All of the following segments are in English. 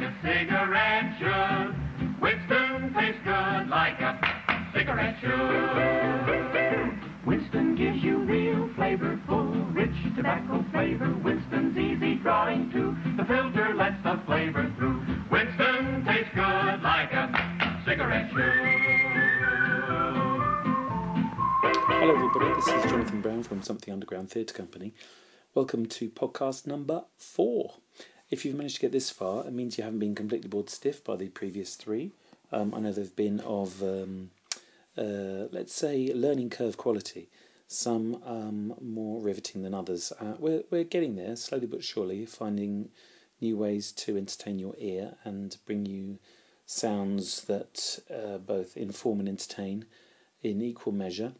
like a cigarette should. Winston tastes good like a cigarette should. Winston gives you real flavorful, rich tobacco flavor. Winston's easy drawing too. The filter lets the flavor through. Winston tastes good like a cigarette should. Hello, everybody. This is Jonathan Brown from Something Underground Theatre Company. Welcome to podcast number four. If you've managed to get this far, it means you haven't been completely bored stiff by the previous three. Um, I know they've been of, um, uh, let's say, learning curve quality. Some um, more riveting than others. Uh, we're we're getting there slowly but surely, finding new ways to entertain your ear and bring you sounds that uh, both inform and entertain in equal measure.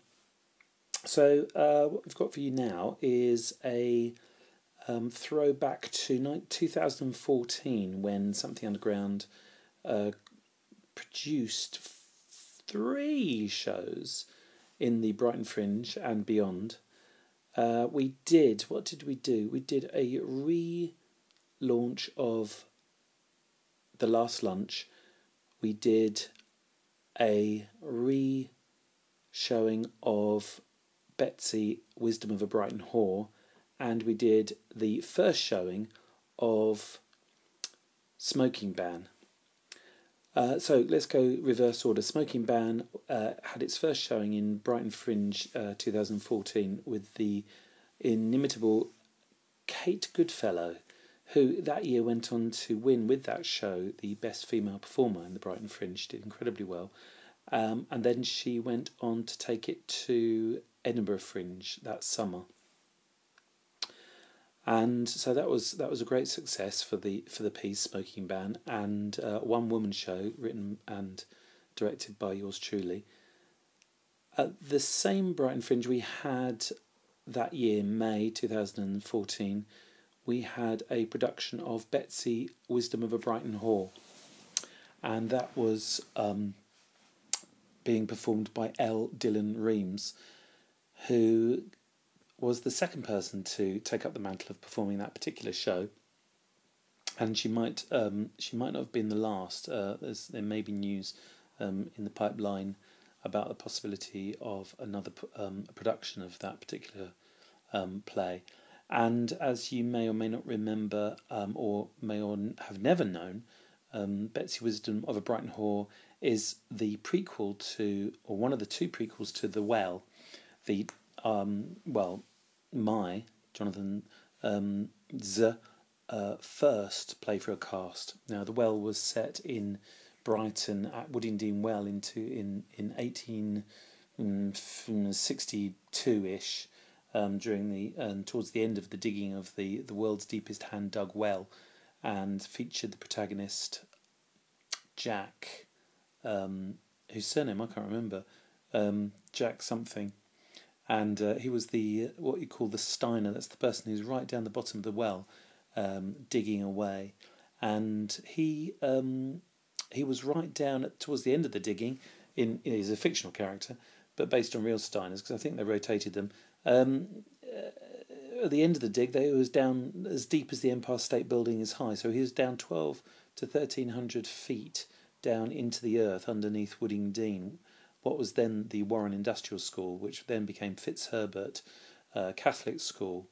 So uh, what we've got for you now is a um, throwback to ni- 2014 when Something Underground uh, produced f- three shows in the Brighton Fringe and beyond. Uh, we did, what did we do? We did a relaunch of The Last Lunch. We did a re showing of Betsy, Wisdom of a Brighton Whore, and we did the first showing of Smoking Ban. Uh, so let's go reverse order. Smoking Ban uh, had its first showing in Brighton Fringe uh, 2014 with the inimitable Kate Goodfellow, who that year went on to win with that show the Best Female Performer in the Brighton Fringe. Did incredibly well. Um, and then she went on to take it to Edinburgh Fringe that summer. And so that was that was a great success for the for the piece Smoking Ban and uh, one woman show written and directed by yours truly. At the same Brighton Fringe we had that year, May 2014, we had a production of Betsy, Wisdom of a Brighton Whore. And that was um, being performed by L. Dylan Reams, who was the second person to take up the mantle of performing that particular show. And she might um, she might not have been the last. Uh, there may be news um, in the pipeline about the possibility of another um, production of that particular um, play. And as you may or may not remember, um, or may or have never known, um, Betsy Wisdom of a Brighton Whore is the prequel to, or one of the two prequels to The Well, the, um, well, my, Jonathan, um, the uh, first play for a cast. Now, The Well was set in Brighton at Woodingdean Well into in in eighteen sixty two ish. Um, during the um, towards the end of the digging of the the world's deepest hand dug well, and featured the protagonist Jack, um, whose surname I can't remember, um, Jack something, and uh, he was the what you call the Steiner. That's the person who's right down the bottom of the well, um, digging away, and he um, he was right down at, towards the end of the digging. In he's a fictional character, but based on real Steiners because I think they rotated them. Um, uh, at the end of the dig, they was down as deep as the Empire State Building is high, so he was down twelve to thirteen hundred feet down into the earth underneath Woodingdean, what was then the Warren Industrial School, which then became Fitzherbert uh, Catholic School,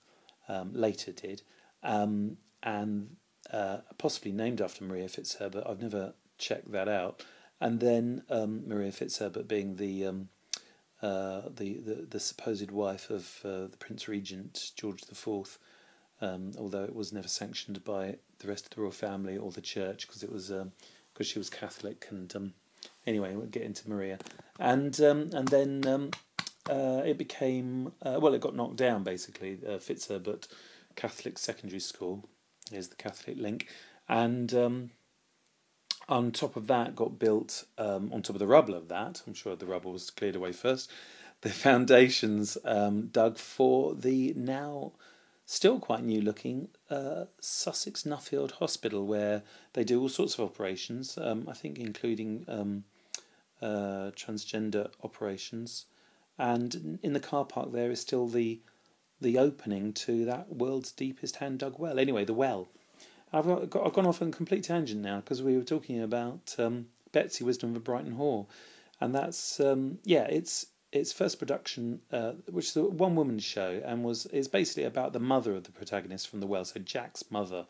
um, later did, um, and uh, possibly named after Maria Fitzherbert. I've never checked that out. And then um, Maria Fitzherbert being the, um, uh, the the the supposed wife of uh, the Prince Regent George Fourth, um, although it was never sanctioned by the rest of the royal family or the church because it was because um, she was Catholic and anyway we'll get into Maria. And um, and then um, uh, it became uh, well it got knocked down basically uh, Fitzherbert Catholic Secondary School is the Catholic link. And um, on top of that got built um, on top of the rubble of that i'm sure the rubble was cleared away first the foundations um, dug for the now still quite new looking uh, sussex nuffield hospital where they do all sorts of operations um, i think including um, uh, transgender operations. And in the car park there is still the the opening to that world's deepest hand dug well. Anyway the well. I've got, I've gone off on a complete tangent now because we were talking about um, Betsy Wisdom of Brighton Whore, and that's um, yeah, it's its first production, uh, which is a one woman show, and was is basically about the mother of the protagonist from the well, so Jack's mother,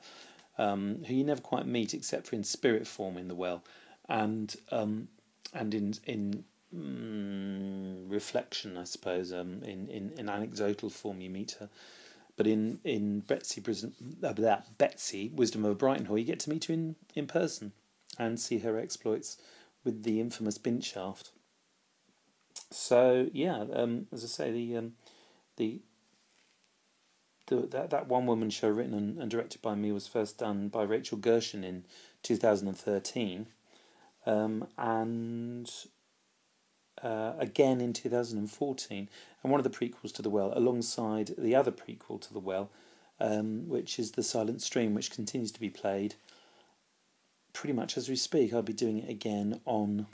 um, who you never quite meet except for in spirit form in the well, and um, and in in mm, reflection, I suppose, um, in, in in anecdotal form you meet her. But in in Betsy uh, that Betsy Wisdom of Brighton Whore, you get to meet her in, in person and see her exploits with the infamous Bint shaft. So yeah, um, as I say, the um, the the, that that one woman show written and, and, directed by me was first done by Rachel Gershon in 2013, um, and uh, again in 2014, and one of the prequels to The Well, alongside the other prequel to The Well, um, which is The Silent Stream, which continues to be played pretty much as we speak. I'll be doing it again on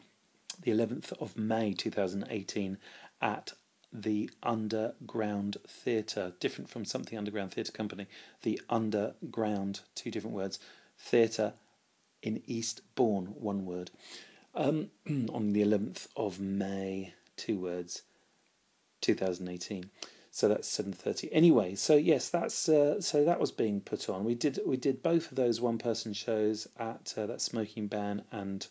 the 11th of May 2018 at the Underground Theatre, different from something Underground Theatre Company, the Underground, two different words, Theatre in Eastbourne, one word, um, on the 11th of May, two words, 2018. So that's 7:30. Anyway, so yes, that's uh, so that was being put on. We did we did both of those one person shows at uh, that Smoking Ban and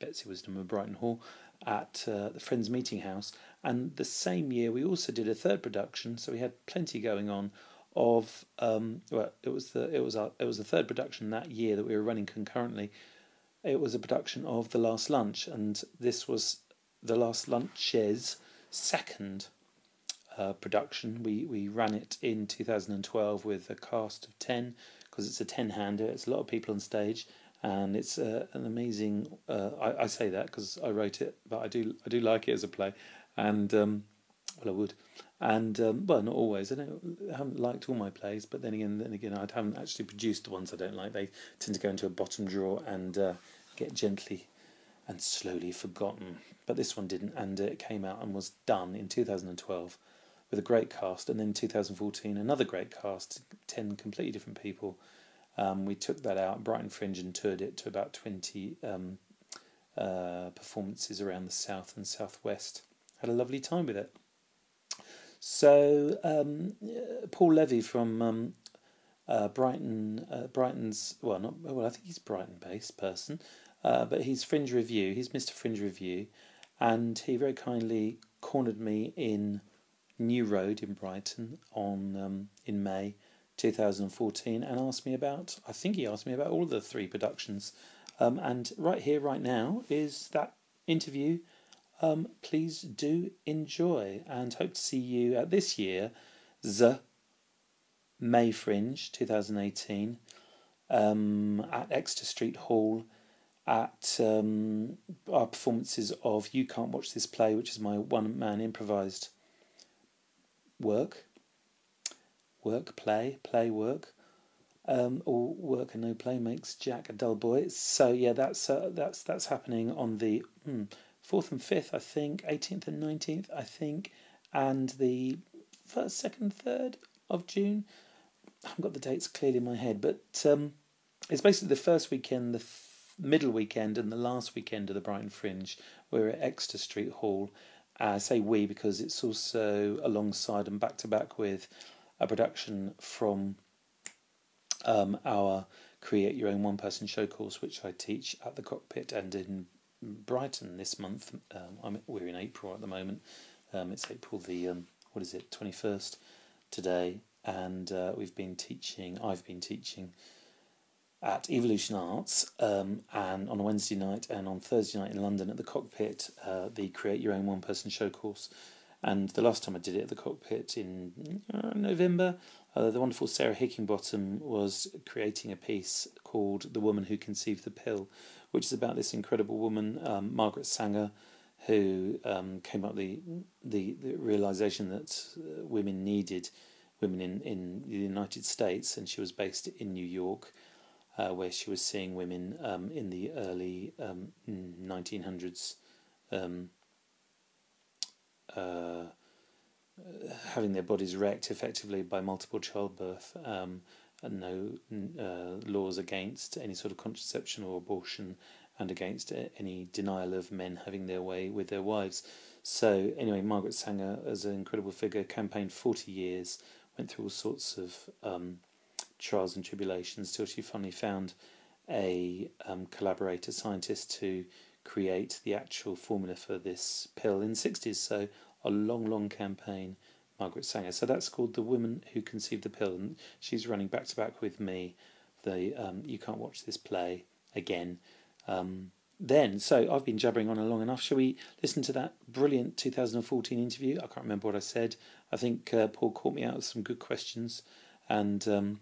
Betsy Wisdom of Brighton Whore at uh, the Friends Meeting House. And the same year, we also did a third production, so we had plenty going on. Of um, well, it was the it was our, it was the third production that year that we were running concurrently. It was a production of The Last Lunch, and this was The Last Lunch's second uh, production. We we ran it in 2012 with a cast of ten because it's a ten hander. It's a lot of people on stage, and it's uh, an amazing. Uh, I, I say that because I wrote it, but I do I do like it as a play, and um, well I would, and um, well not always. I I haven't liked all my plays, but then again then again I haven't actually produced the ones I don't like. They tend to go into a bottom drawer and uh, get gently and slowly forgotten. But this one didn't, and it came out and was done in 2012 with a great cast, and then 2014 another great cast, ten completely different people um, we took that out, Brighton Fringe, and toured it to about 20 um, uh, performances around the south and southwest. Had a lovely time with it. So, um, Paul Levy from um, uh, Brighton, uh, Brighton's, well, not, well, I think he's Brighton based person, uh, but he's Fringe Review, he's Mr. Fringe Review, and he very kindly cornered me in New Road in Brighton on um, in May 2014 and asked me about, I think he asked me about all the three productions. Um, and right here, right now, is that interview. Um, please do enjoy and hope to see you at this year, the May Fringe 2018 um, at Exeter Street Hall at um, our performances of You Can't Watch This Play, which is my one man improvised work work, play, play, work, um, or work and no play makes Jack a dull boy. So yeah, that's uh, that's that's happening on the hmm, fourth and fifth, I think, eighteenth and nineteenth, I think, and the first, second, third of June. I haven't got the dates clearly in my head, but um, it's basically the first weekend, the middle weekend, and the last weekend of the Brighton Fringe. We're at Exeter Street Hall. I say we because it's also alongside and back to back with a production from um, our Create Your Own One Person Show course, which I teach at the cockpit and in Brighton this month. Um, we're in April at the moment. Um, it's April the um, what is it twenty first today, and uh, we've been teaching. I've been teaching at Evolution Arts um, and on a Wednesday night and on Thursday night in London at the cockpit, uh, the Create Your Own One Person Show course. And the last time I did it at the cockpit in uh, November, uh, the wonderful Sarah Hickinbottom was creating a piece called The Woman Who Conceived the Pill, which is about this incredible woman, um, Margaret Sanger, who um, came up the, the, the realization that uh, women needed women in, in the United States, and she was based in New York. Uh, where she was seeing women um, in the early um, 1900s um, uh, having their bodies wrecked effectively by multiple childbirth um, no uh, laws against any sort of contraception or abortion, and against any denial of men having their way with their wives. So anyway, Margaret Sanger, as an incredible figure, campaigned forty years, went through all sorts of um, trials and tribulations till she finally found a um, collaborator scientist to create the actual formula for this pill in the 60s. So a long, long campaign, Margaret Sanger. So that's called The Woman Who Conceived the Pill, and she's running back to back with me. The um, You Can't Watch This Play again. Um, then, so I've been jabbering on long enough. Shall we listen to that brilliant 2014 interview? I can't remember what I said. I think uh, Paul caught me out with some good questions, and um,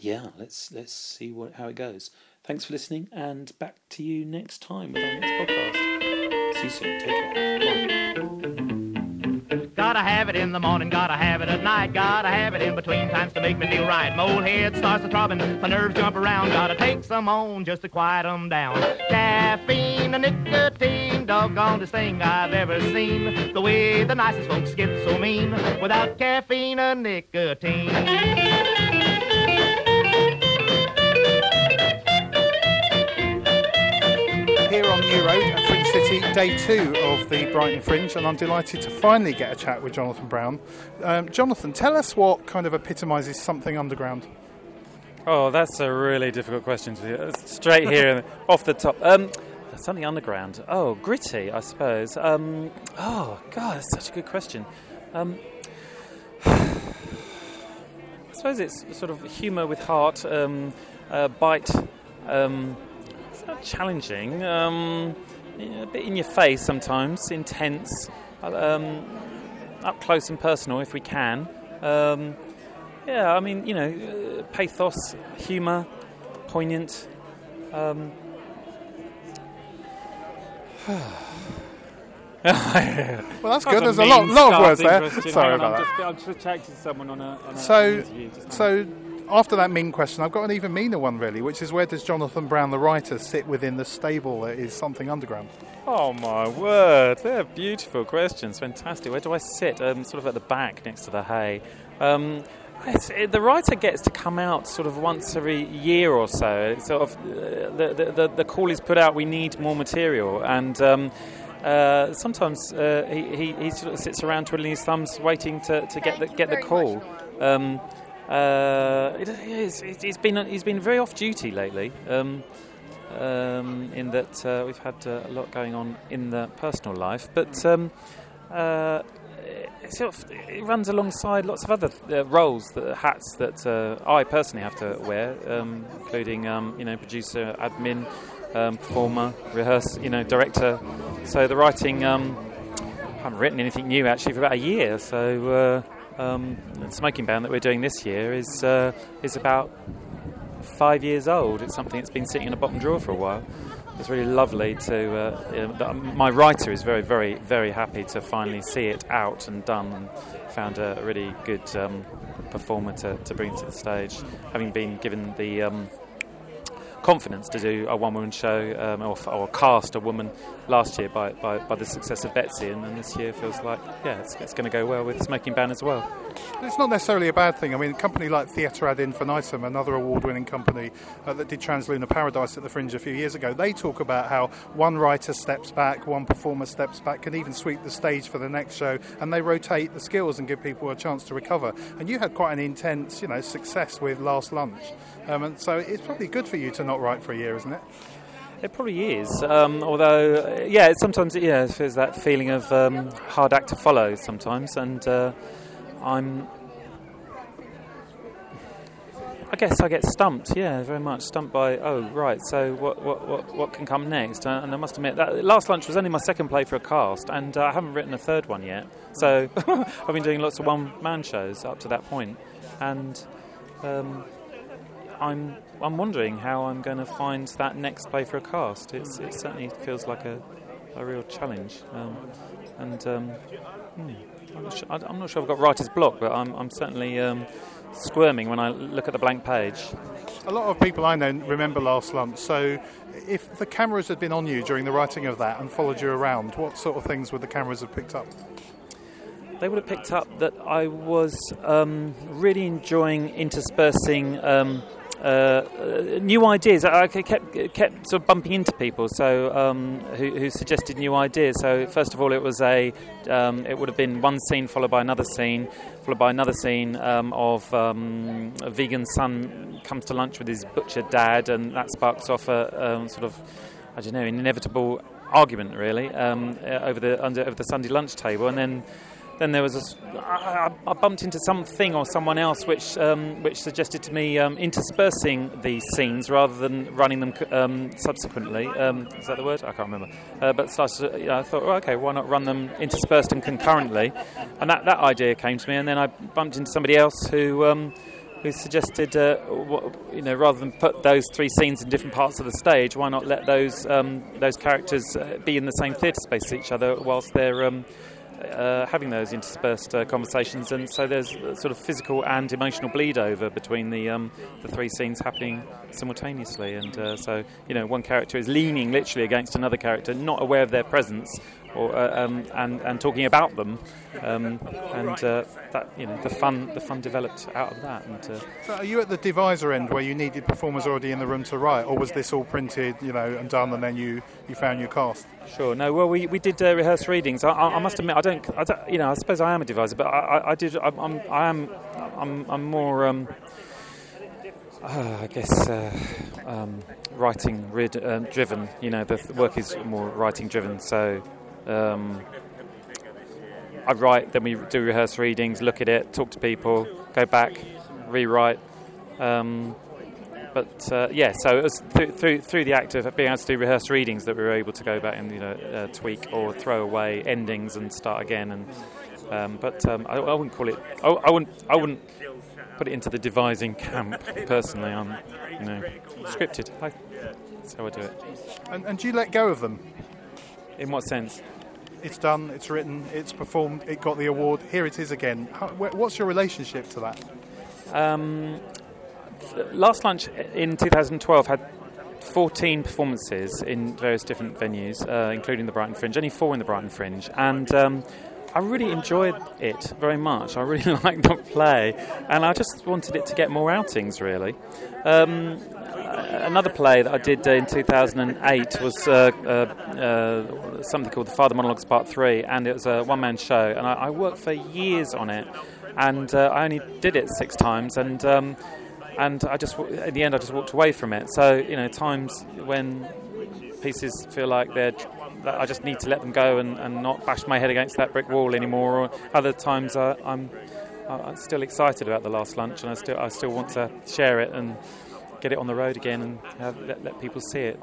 yeah, let's let's see what how it goes. Thanks for listening, and back to you next time with our next podcast. See you soon. Take care. Gotta have it in the morning, gotta have it at night, gotta have it in between times to make me feel right. My old head starts to throbbing, my nerves jump around, gotta take some on just to quiet 'em down. Caffeine and nicotine, doggone thing I've ever seen. The way the nicest folks get so mean without caffeine and nicotine. here on Fringe City, day two of the Brighton Fringe, and I'm delighted to finally get a chat with Jonathan Brown. Um, Jonathan, tell us what kind of epitomises something underground. Oh, that's a really difficult question. To straight here, off the top. Um, something underground. Oh, gritty, I suppose. Um, oh, God, that's such a good question. Um, I suppose it's sort of humour with heart, um, uh, bite. Um, challenging, um, a bit in your face sometimes, intense, um, up close and personal if we can. Um, yeah, I mean, you know, uh, pathos, humour, poignant. Um, well, that's good. There's a lot, lot of words there. Sorry about I'm that. Just, I'm just chatting to someone on a. On a so, so after that mean question, I've got an even meaner one, really, which is where does Jonathan Brown, the writer, sit within the stable that is something underground? Oh my word, they're beautiful questions. Fantastic. Where do I sit? Um, sort of at the back next to the hay. Um, it, the writer gets to come out sort of once every year or so. It's sort of uh, the, the, the call is put out. We need more material, and um, uh, sometimes uh, he, he, he, sort of sits around twiddling his thumbs, waiting to, to get the get the call. Um, uh, it, it's, it's been he's been very off duty lately. Um, um, in that uh, we've had uh, a lot going on in the personal life, but um, uh, it, sort of, it runs alongside lots of other uh, roles, that, hats that uh, I personally have to wear, um, including um, you know producer, admin, um, performer, rehearse, you know director. So the writing, I haven't written anything new actually for about a year, so um, the smoking ban that we're doing this year is uh, is about five years old. It's something that's been sitting in a bottom drawer for a while. It's really lovely to. Uh, my writer is very, very, very happy to finally see it out and done, and found a really good um, performer to, to bring to the stage, having been given the um, confidence to do a one woman show um, or, or, cast a woman last year by, by, by the success of Betsy, and, and, this year feels like, yeah, it's, it's going to go well with Smoking Ban as well. It's not necessarily a bad thing. I mean, a company like Theatre Ad Infinitum, another award winning company uh, that did Translunar Paradise at the Fringe a few years ago, they talk about how one writer steps back, one performer steps back, can even sweep the stage for the next show, and they rotate the skills and give people a chance to recover. And you had quite an intense, you know, success with Last Lunch. Um, and so it's probably good for you to not write for a year, isn't it? It probably is. Um, although, yeah, sometimes yeah, there's that feeling of um, hard act to follow sometimes, and uh, I'm. I guess I get stumped, yeah, very much stumped by. Oh, right. So what what what, what can come next? Uh, and I must admit that last lunch was only my second play for a cast, and uh, I haven't written a third one yet. So I've been doing lots of one man shows up to that point, and. Um, I'm I'm wondering how I'm going to find that next play for a cast. It's, it certainly feels like a, a real challenge, um, and um, hmm, I'm, not sure, I'm, not sure, I've got writer's block, but I'm, I'm certainly um, squirming when I look at the blank page. A lot of people I know remember Last Lunch, so if the cameras had been on you during the writing of that and followed you around, what sort of things would the cameras have picked up? they would have picked up that I was um, really enjoying interspersing um, uh, uh, new ideas. I kept kept sort of bumping into people, so um, who, who, suggested new ideas. So first of all, it was a um, it would have been one scene followed by another scene, followed by another scene um, of um, a vegan son comes to lunch with his butcher dad, and that sparks off a um, sort of I don't know an inevitable argument really um, over the under over the Sunday lunch table, and then then there was a, I, I bumped into something or someone else which um, which suggested to me um, interspersing these scenes rather than running them um, subsequently. Um, is that the word? I can't remember. Uh, but started, you know, I thought, oh, okay, why not run them interspersed and concurrently? And that, that idea came to me, and then I bumped into somebody else who um, who suggested, uh, you know, rather than put those three scenes in different parts of the stage, why not let those um, those characters uh, be in the same theatre space as each other whilst they're uh, having those interspersed uh, conversations, and so there's sort of physical and emotional bleed over between the um, the three scenes happening simultaneously. And uh, so, you know, one character is leaning literally against another character, not aware of their presence, or uh, um, and and talking about them, um, and uh, that you know the fun the fun developed out of that. And, uh, so, are you at the deviser end where you needed performers already in the room to write, or was this all printed, you know, and done, and then you you found your cast? Sure. No. Well, we, we did uh, rehearse readings. I, I, I, must admit, I don't, I don't, you know, I suppose I am a deviser, but I, I, I did. I'm, I'm, I am, I'm, I'm more. Um, uh, I guess uh, um, writing rid- uh, driven. You know, the work is more writing driven. So um, I write, then we do rehearse readings, look at it, talk to people, go back, rewrite. Um, but uh, yeah, so it was th- through through the act of being able to do rehearsed readings that we were able to go back and you know uh, tweak or throw away endings and start again. And um, but um, I, I, wouldn't call it. I, I, wouldn't. I wouldn't put it into the devising camp personally. I'm you know scripted. I, that's how I do it. And, and do you let go of them? In what sense? It's done. It's written. It's performed. It got the award. Here it is again. How, what's your relationship to that? Um, last lunch in 2012 had 14 performances in various different venues, uh, including the Brighton Fringe. Only four in the Brighton Fringe, and um, I really enjoyed it very much. I really liked the play, and I just wanted it to get more outings. Really, um, another play that I did uh, in 2008 was uh, uh, uh, something called The Father Monologues Part 3, and it was a one man show. And I, I, worked for years on it, and uh, I only did it six times. And um, and I just, in the end, I just walked away from it. So, you know, times when pieces feel like they're I just need to let them go and, and not bash my head against that brick wall anymore. Or other times uh, I'm I'm still excited about the last lunch, and I still I still want to share it and get it on the road again and have, let, let people see it.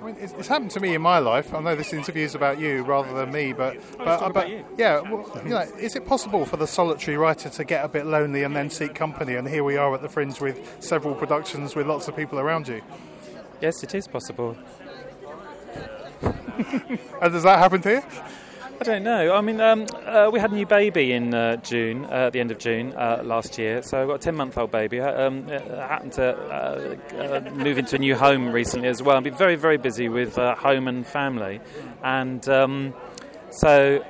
I mean, it's, happened to me in my life. I know this interview is about you rather than me, but oh, but, but yeah, well, you know, is it possible for the solitary writer to get a bit lonely and then seek company? And here we are at the Fringe with several productions with lots of people around you. Yes, it is possible. and does that happen to you? I don't know. I mean, um, uh, we had a new baby in uh, June, uh, at the end of June uh, last year. So I've got a 10 month old baby. I um, happened to uh, uh, move into a new home recently as well. I've been very, very busy with home and family. And um, so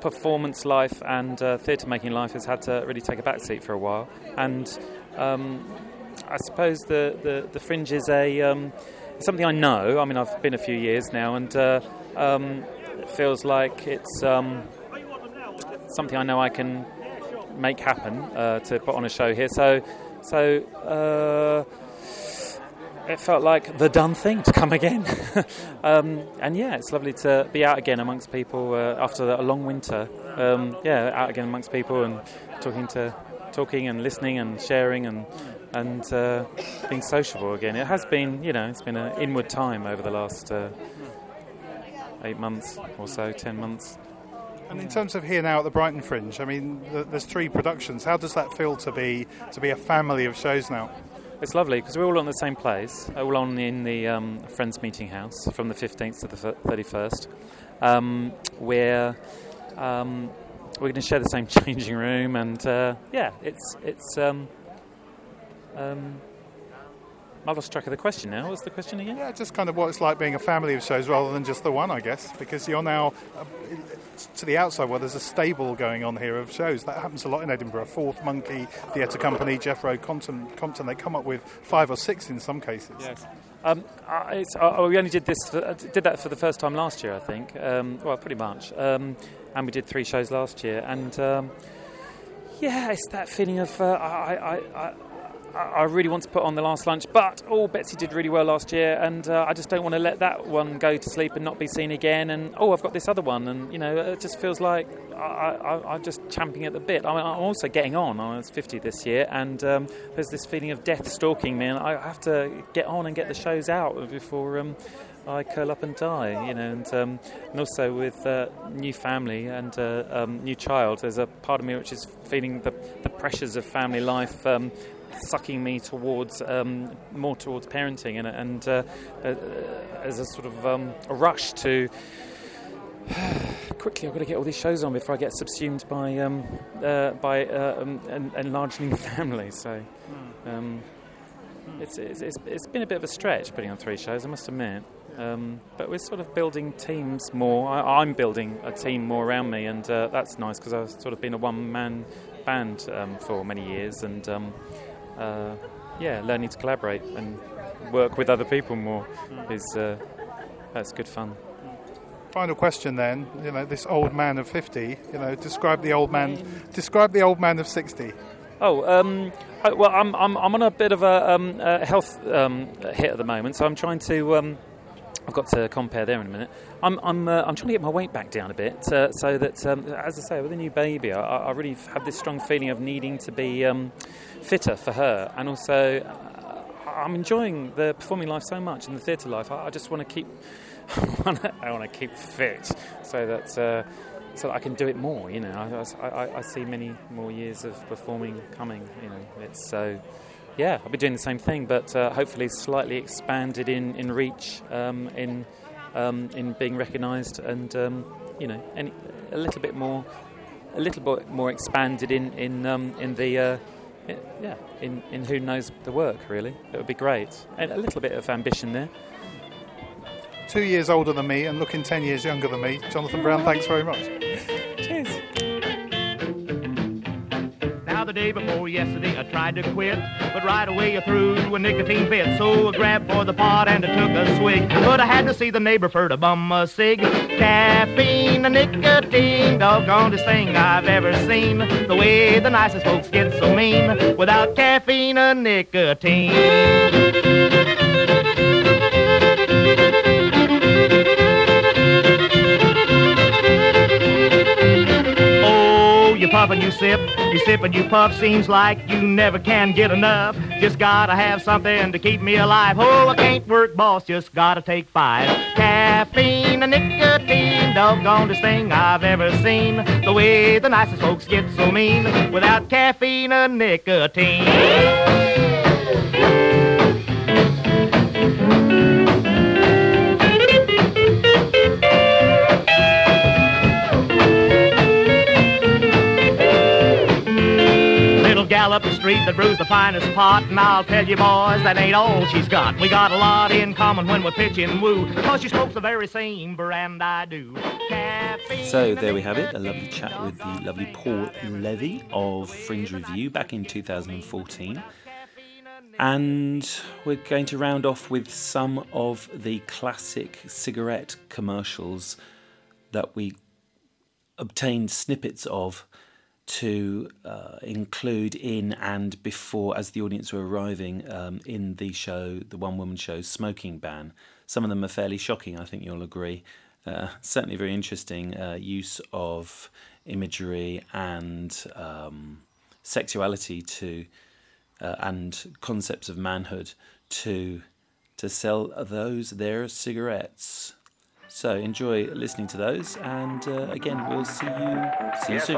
performance life and theatre making life has had to really take a backseat for a while. And um, I suppose the, the, the Fringe is a um, something I know. I mean, I've been a few years now, and uh, um, it feels like it's um, something I know I can make happen uh, to put on a show here. So, so uh, it felt like the done thing to come again. um, and yeah, it's lovely to be out again amongst people uh, after a long winter. Um, yeah, out again amongst people and talking to, talking and listening and sharing and and uh, being sociable again. It has been, you know, it's been an inward time over the last uh, eight months or so, ten months. And in terms of here now at the Brighton Fringe, I mean, there's three productions. How does that feel to be to be a family of shows now? It's lovely because we're all on the same place, all on in the um, Friends Meeting House from the 15th to the 31st. Um, where um, we're going to share the same changing room, and uh, yeah, it's it's um, I've lost track of the question now. What's the question again? Yeah, just kind of what it's like being a family of shows rather than just the one, I guess, because you're now uh, to the outside where there's a stable going on here of shows. That happens a lot in Edinburgh. Fourth Monkey Theatre Company, Jeff Rowe, Compton, Compton, they come up with five or six in some cases. Yes. Um, uh, uh, we only did this, for, uh, did that for the first time last year, I think. Um, well, pretty much. Um, and we did three shows last year, and um, yeah, it's that feeling of uh, I, I, I I really want to put on the last lunch, but oh, Betsy did really well last year, and uh, I just don't want to let that one go to sleep and not be seen again. And oh, I've got this other one, and you know, it just feels like I, am just champing at the bit. I am also getting on. I was 50 this year, and um, there's this feeling of death stalking me, and I have to get on and get the shows out before. Um, I curl up and die, you know, and, um, and also with uh, new family and uh, um, new child, there's a part of me which is feeling the, the pressures of family life um, sucking me towards um, more towards parenting and, and uh, uh, as a sort of um, a rush to quickly I've got to get all these shows on before I get subsumed by um, uh, by uh, um, enlarging family. So um, it's, it's, it's been a bit of a stretch putting on three shows, I must admit. Um, but we're sort of building teams more. I, am building a team more around me, and uh, that's nice because I've sort of been a one man band um, for many years, and um, uh, yeah, learning to collaborate and work with other people more is uh, that's good fun. Final question then, you know, this old man of 50, you know, describe the old man, describe the old man of 60. Oh, um, well, I'm, I'm, I'm on a bit of a, um, a health um, hit at the moment, so I'm trying to. I've got to compare there in a minute. I'm, I'm, uh, I'm trying to get my weight back down a bit uh, so that, um, as I say, with a new baby, I, I, really have this strong feeling of needing to be um, fitter for her. And also, uh, I'm enjoying the performing life so much and the theatre life. I, I, just want to keep, I want to keep fit so that, uh, so that I can do it more. You know, I, I, I, see many more years of performing coming. You know, it's so yeah, I'll be doing the same thing, but uh, hopefully slightly expanded in in reach, um, in um, in being recognised, and um, you know, any, a little bit more, a little bit more expanded in in um, in the. Uh, yeah, in, in who knows the work, really. It would be great. And a little bit of ambition there. Two years older than me and looking 10 years younger than me. Jonathan Brown, thanks very much. Cheers Now, the day before yesterday I tried to quit, but right away I threw a nicotine fit. So I grabbed for the pot and I took a swig, but I had to see the neighbor for to bum a cig. Caffeine and nicotine, doggonest thing I've ever seen. The way the nicest folks get so mean without caffeine and nicotine. Puff and you sip, you sip and you puff. Seems like you never can get enough. Just gotta have something to keep me alive. Oh, I can't work, boss, just gotta take five. Caffeine and nicotine, doggonest thing I've ever seen. The way the nicest folks get so mean without caffeine and nicotine. Gal up the street that brews the finest pot. And I'll tell you, boys, that ain't all she's got. We got a lot in common when we're pitching woo. Because she smokes the very same brand I do. Caffeine so there we have it, a lovely chat with the lovely Paul Levy of Fringe Review back in 2014. And we're going to round off with some of the classic cigarette commercials that we obtained snippets of to uh, include in and before, as the audience were arriving um, in the show, the one woman show, Smoking Ban. Some of them are fairly shocking, I think you'll agree. Uh, certainly very interesting uh, use of imagery and um, sexuality to uh, and concepts of manhood to to sell those their cigarettes. So enjoy listening to those, and uh, again, we'll see you see you yes, soon.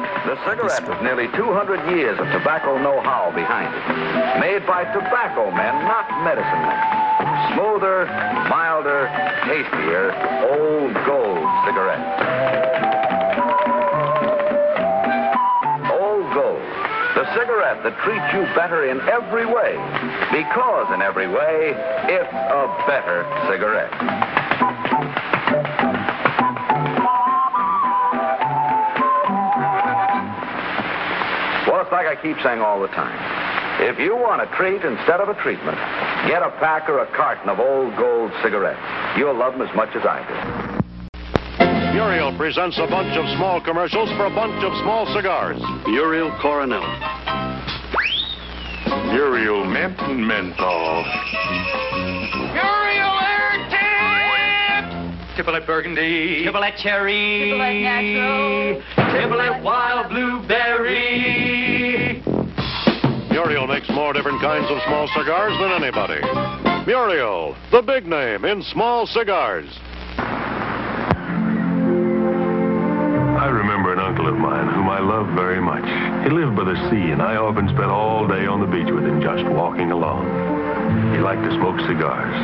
The cigarette with nearly 200 years of tobacco know-how behind it, made by tobacco men, not medicine men. Smoother, milder, tastier, Old Gold cigarette. Old Gold, the cigarette that treats you better in every way. Because in every way, it's a better cigarette. Like I keep saying all the time. If you want a treat instead of a treatment, get a pack or a carton of old gold cigarettes. You'll love them as much as I do. Muriel presents a bunch of small commercials for a bunch of small cigars. Muriel Coronel. Muriel Mint and Menthol. Muriel Air Tip! Tipalet Burgundy. Tipalet Cherry. Tipalet Natural. Tipalet Wild Blueberry. Muriel makes more different kinds of small cigars than anybody. Muriel, the big name in small cigars. I remember an uncle of mine whom I loved very much. He lived by the sea, and I often spent all day on the beach with him just walking along. He liked to smoke cigars,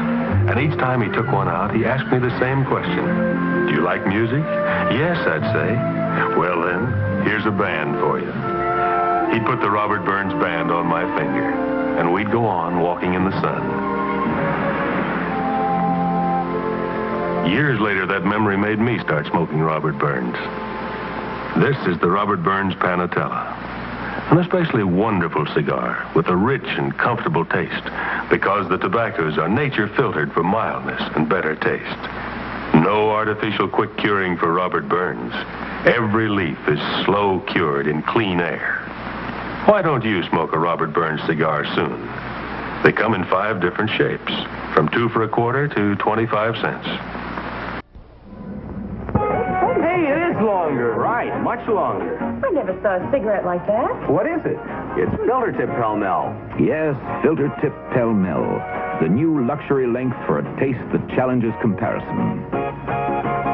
and each time he took one out, he asked me the same question. Do you like music? Yes, I'd say. Well, then, here's a band for you. He'd put the Robert Burns band on my finger, and we'd go on walking in the sun. Years later, that memory made me start smoking Robert Burns. This is the Robert Burns Panatella. An especially wonderful cigar with a rich and comfortable taste because the tobaccos are nature filtered for mildness and better taste. No artificial quick curing for Robert Burns. Every leaf is slow cured in clean air. Why don't you smoke a Robert Burns cigar soon? They come in five different shapes, from two for a quarter to 25 cents. Hey, it is longer. Right, much longer. I never saw a cigarette like that. What is it? It's filter tip Pall Mall. Yes, Filter Tip Pall Mall. The new luxury length for a taste that challenges comparison.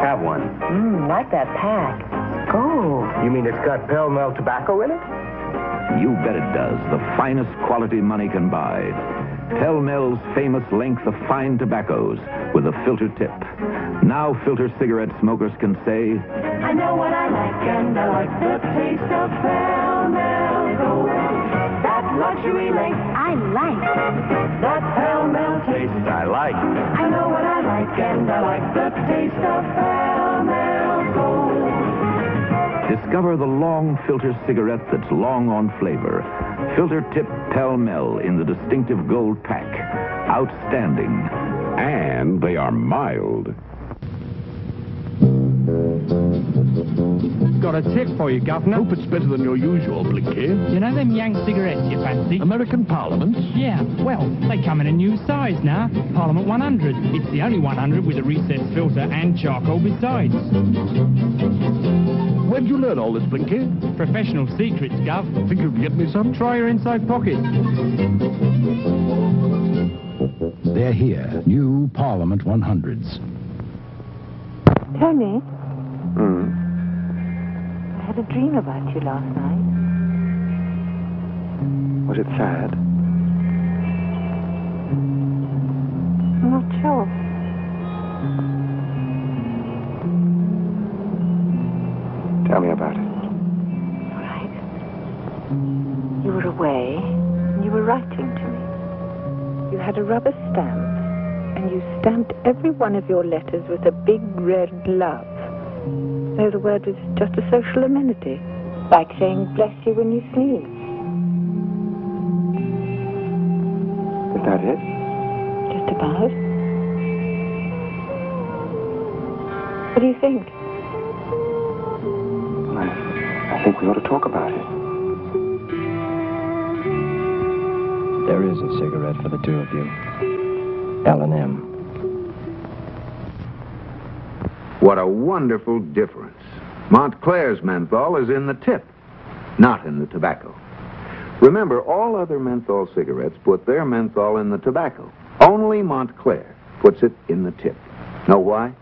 Have one. Mmm, like that pack. Gold. You mean it's got Pall Mall tobacco in it? You bet it does. The finest quality money can buy. Pall Mall's famous length of fine tobaccos with a filter tip. Now filter cigarette smokers can say, I know what I like and I like the taste of Pall Mall Gold. That luxury length I like. that Pall Mall taste. I like. I know what I like and I like the taste of Pall Mall Gold. Discover the long filter cigarette that's long on flavor. Filter Tip Pall Mall in the distinctive gold pack. Outstanding. And they are mild. Got a tip for you, Governor. Hope it's better than your usual, Blinky. You know them young cigarettes you fancy? American Parliament? Yeah, well, they come in a new size now. Parliament 100. It's the only 100 with a recessed filter and charcoal besides. Where'd you learn all this, Blinky? Professional secrets, Gov. Think you can get me some? Try your inside pocket. They're here. New Parliament 100s. Tony, Hmm. I had a dream about you last night. Was it sad? I'm not sure. Tell me about it. All right. You were away, and you were writing to me. You had a rubber stamp, and you stamped every one of your letters with a big red love. So the word was just a social amenity, like saying bless you when you sneeze. Is that it? Just about. What do you think? I, I think we ought to talk about it. There is a cigarette for the two of you. L&M. What a wonderful difference. Montclair's menthol is in the tip, not in the tobacco. Remember, all other menthol cigarettes put their menthol in the tobacco. Only Montclair puts it in the tip. Know why?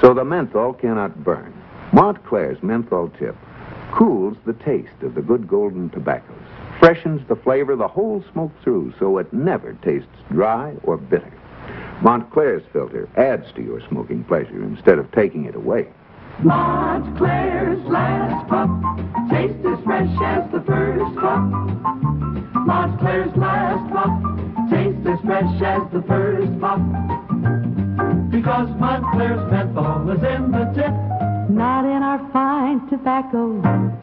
So the menthol cannot burn. Montclair's menthol tip cools the taste of the good golden tobaccos, freshens the flavor the whole smoke through so it never tastes dry or bitter. Montclair's filter adds to your smoking pleasure instead of taking it away. Montclair's last puff tastes as fresh as the first puff. Montclair's last puff tastes as fresh as the first puff. Because Montclair's menthol is in the tip. Not in our fine tobacco.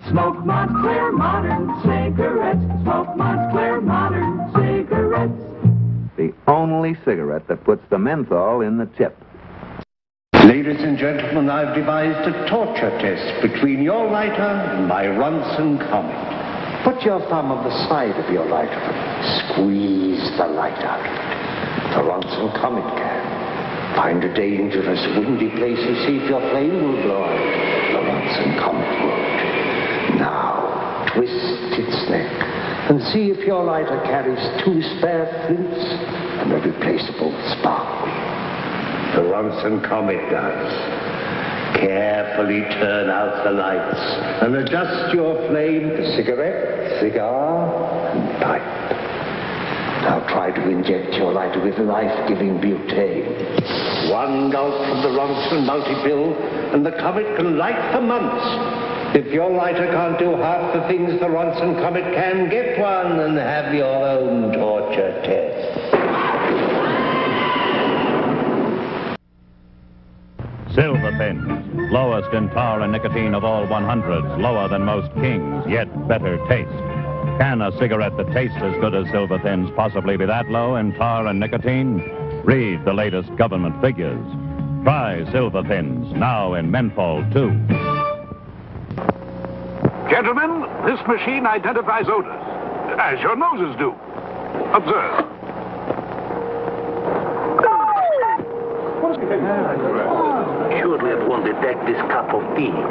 Smoke Montclair modern cigarettes. Smoke Montclair modern cigarettes. The only cigarette that puts the menthol in the tip. Ladies and gentlemen, I've devised a torture test between your lighter and my Ronson Comet. Put your thumb on the side of your lighter. Squeeze the light out of it. The Ronson Comet can. Find a dangerous, windy place and see if your flame will blow out. The Ronson Comet won't. Now, twist its neck and see if your lighter carries two spare flints and a replaceable spark. The Ronson Comet does. Carefully turn out the lights and adjust your flame to cigarette, cigar, and pipe. Now try to inject your lighter with life-giving butane. One gulp from the Ronson multi-fill and the Comet can light for months. If your lighter can't do half the things the Ronson Comet can, get one and have your own torture test. Silver Thins, lowest in tar and nicotine of all 100s, lower than most kings, yet better taste. Can a cigarette that tastes as good as Silver Thins possibly be that low in tar and nicotine? Read the latest government figures. Try Silver Thins, now in menthol too. Gentlemen, this machine identifies odors, as your noses do. Observe. Surely it won't detect this cup of tea. Not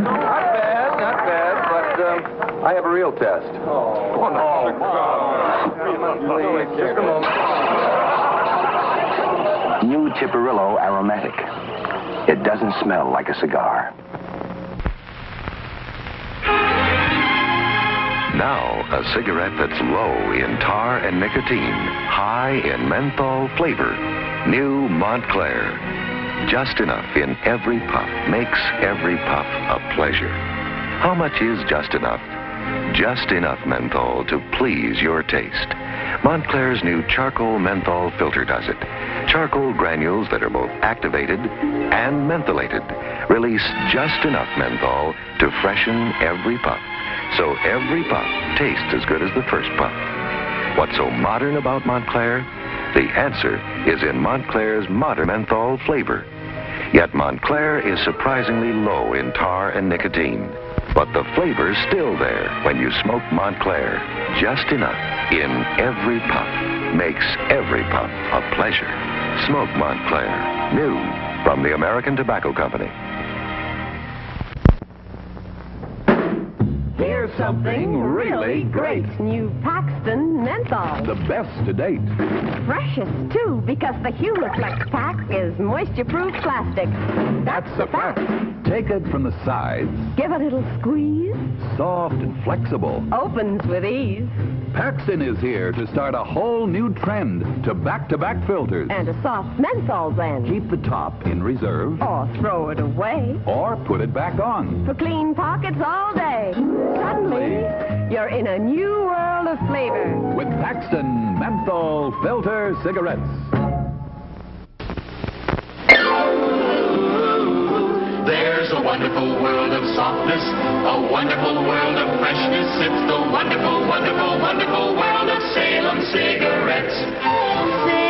bad, not bad, but um, I have a real test. Oh, no. Please, just a moment. New Tiparillo Aromatic. It doesn't smell like a cigar. Now, a cigarette that's low in tar and nicotine, high in menthol flavor. New Montclair. Just enough in every puff makes every puff a pleasure. How much is just enough? Just enough menthol to please your taste. Montclair's new charcoal menthol filter does it. Charcoal granules that are both activated and mentholated release just enough menthol to freshen every puff. So every puff tastes as good as the first puff. What's so modern about Montclair? The answer is in Montclair's modern menthol flavor. Yet Montclair is surprisingly low in tar and nicotine. But the flavor's still there when you smoke Montclair. Just enough in every puff makes every puff a pleasure. Smoke Montclair. New from the American Tobacco Company. Here's something really great. New Paxton Menthol. The best to date. Freshest, too, because the Humiflex pack is moisture-proof plastic. That's a fact. Take it from the sides. Give a little squeeze. Soft and flexible. Opens with ease. Paxton is here to start a whole new trend to back-to-back filters. And a soft menthol blend. Keep the top in reserve. Or throw it away. Or put it back on. For clean pockets all day. Suddenly, you're in a new world of flavor. With Paxton Menthol Filter Cigarettes. There's a wonderful world of softness, a wonderful world of freshness. It's the wonderful, wonderful, wonderful world of Salem cigarettes.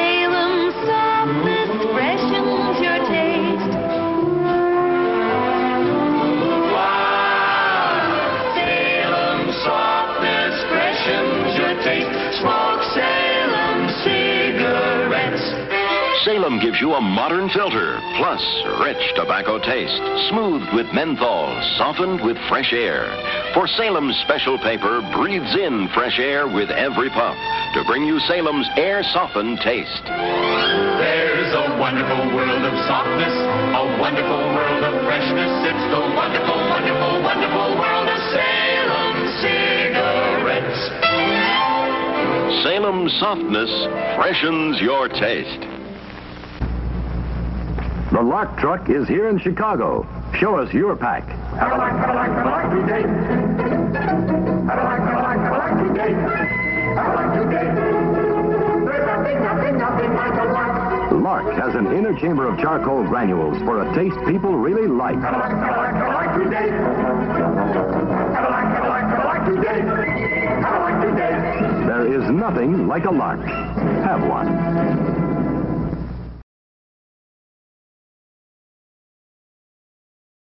Salem gives you a modern filter, plus rich tobacco taste, smoothed with menthol, softened with fresh air. For Salem's special paper breathes in fresh air with every puff to bring you Salem's air-softened taste. There's a wonderful world of softness, a wonderful world of freshness. It's the wonderful, wonderful, wonderful world of Salem cigarettes. Salem softness freshens your taste. The Lark truck is here in Chicago, Show us your pack. Cadillac, Cadillac, Cadillac today. Cadillac, Cadillac, Cadillac today. Cadillac today. There's nothing, nothing, nothing like a Lark. Lark has an inner chamber of charcoal granules for a taste people really like. Cadillac, Cadillac, Cadillac today. Cadillac, Cadillac, Cadillac today. Cadillac today. There is nothing like a Lark. Have one.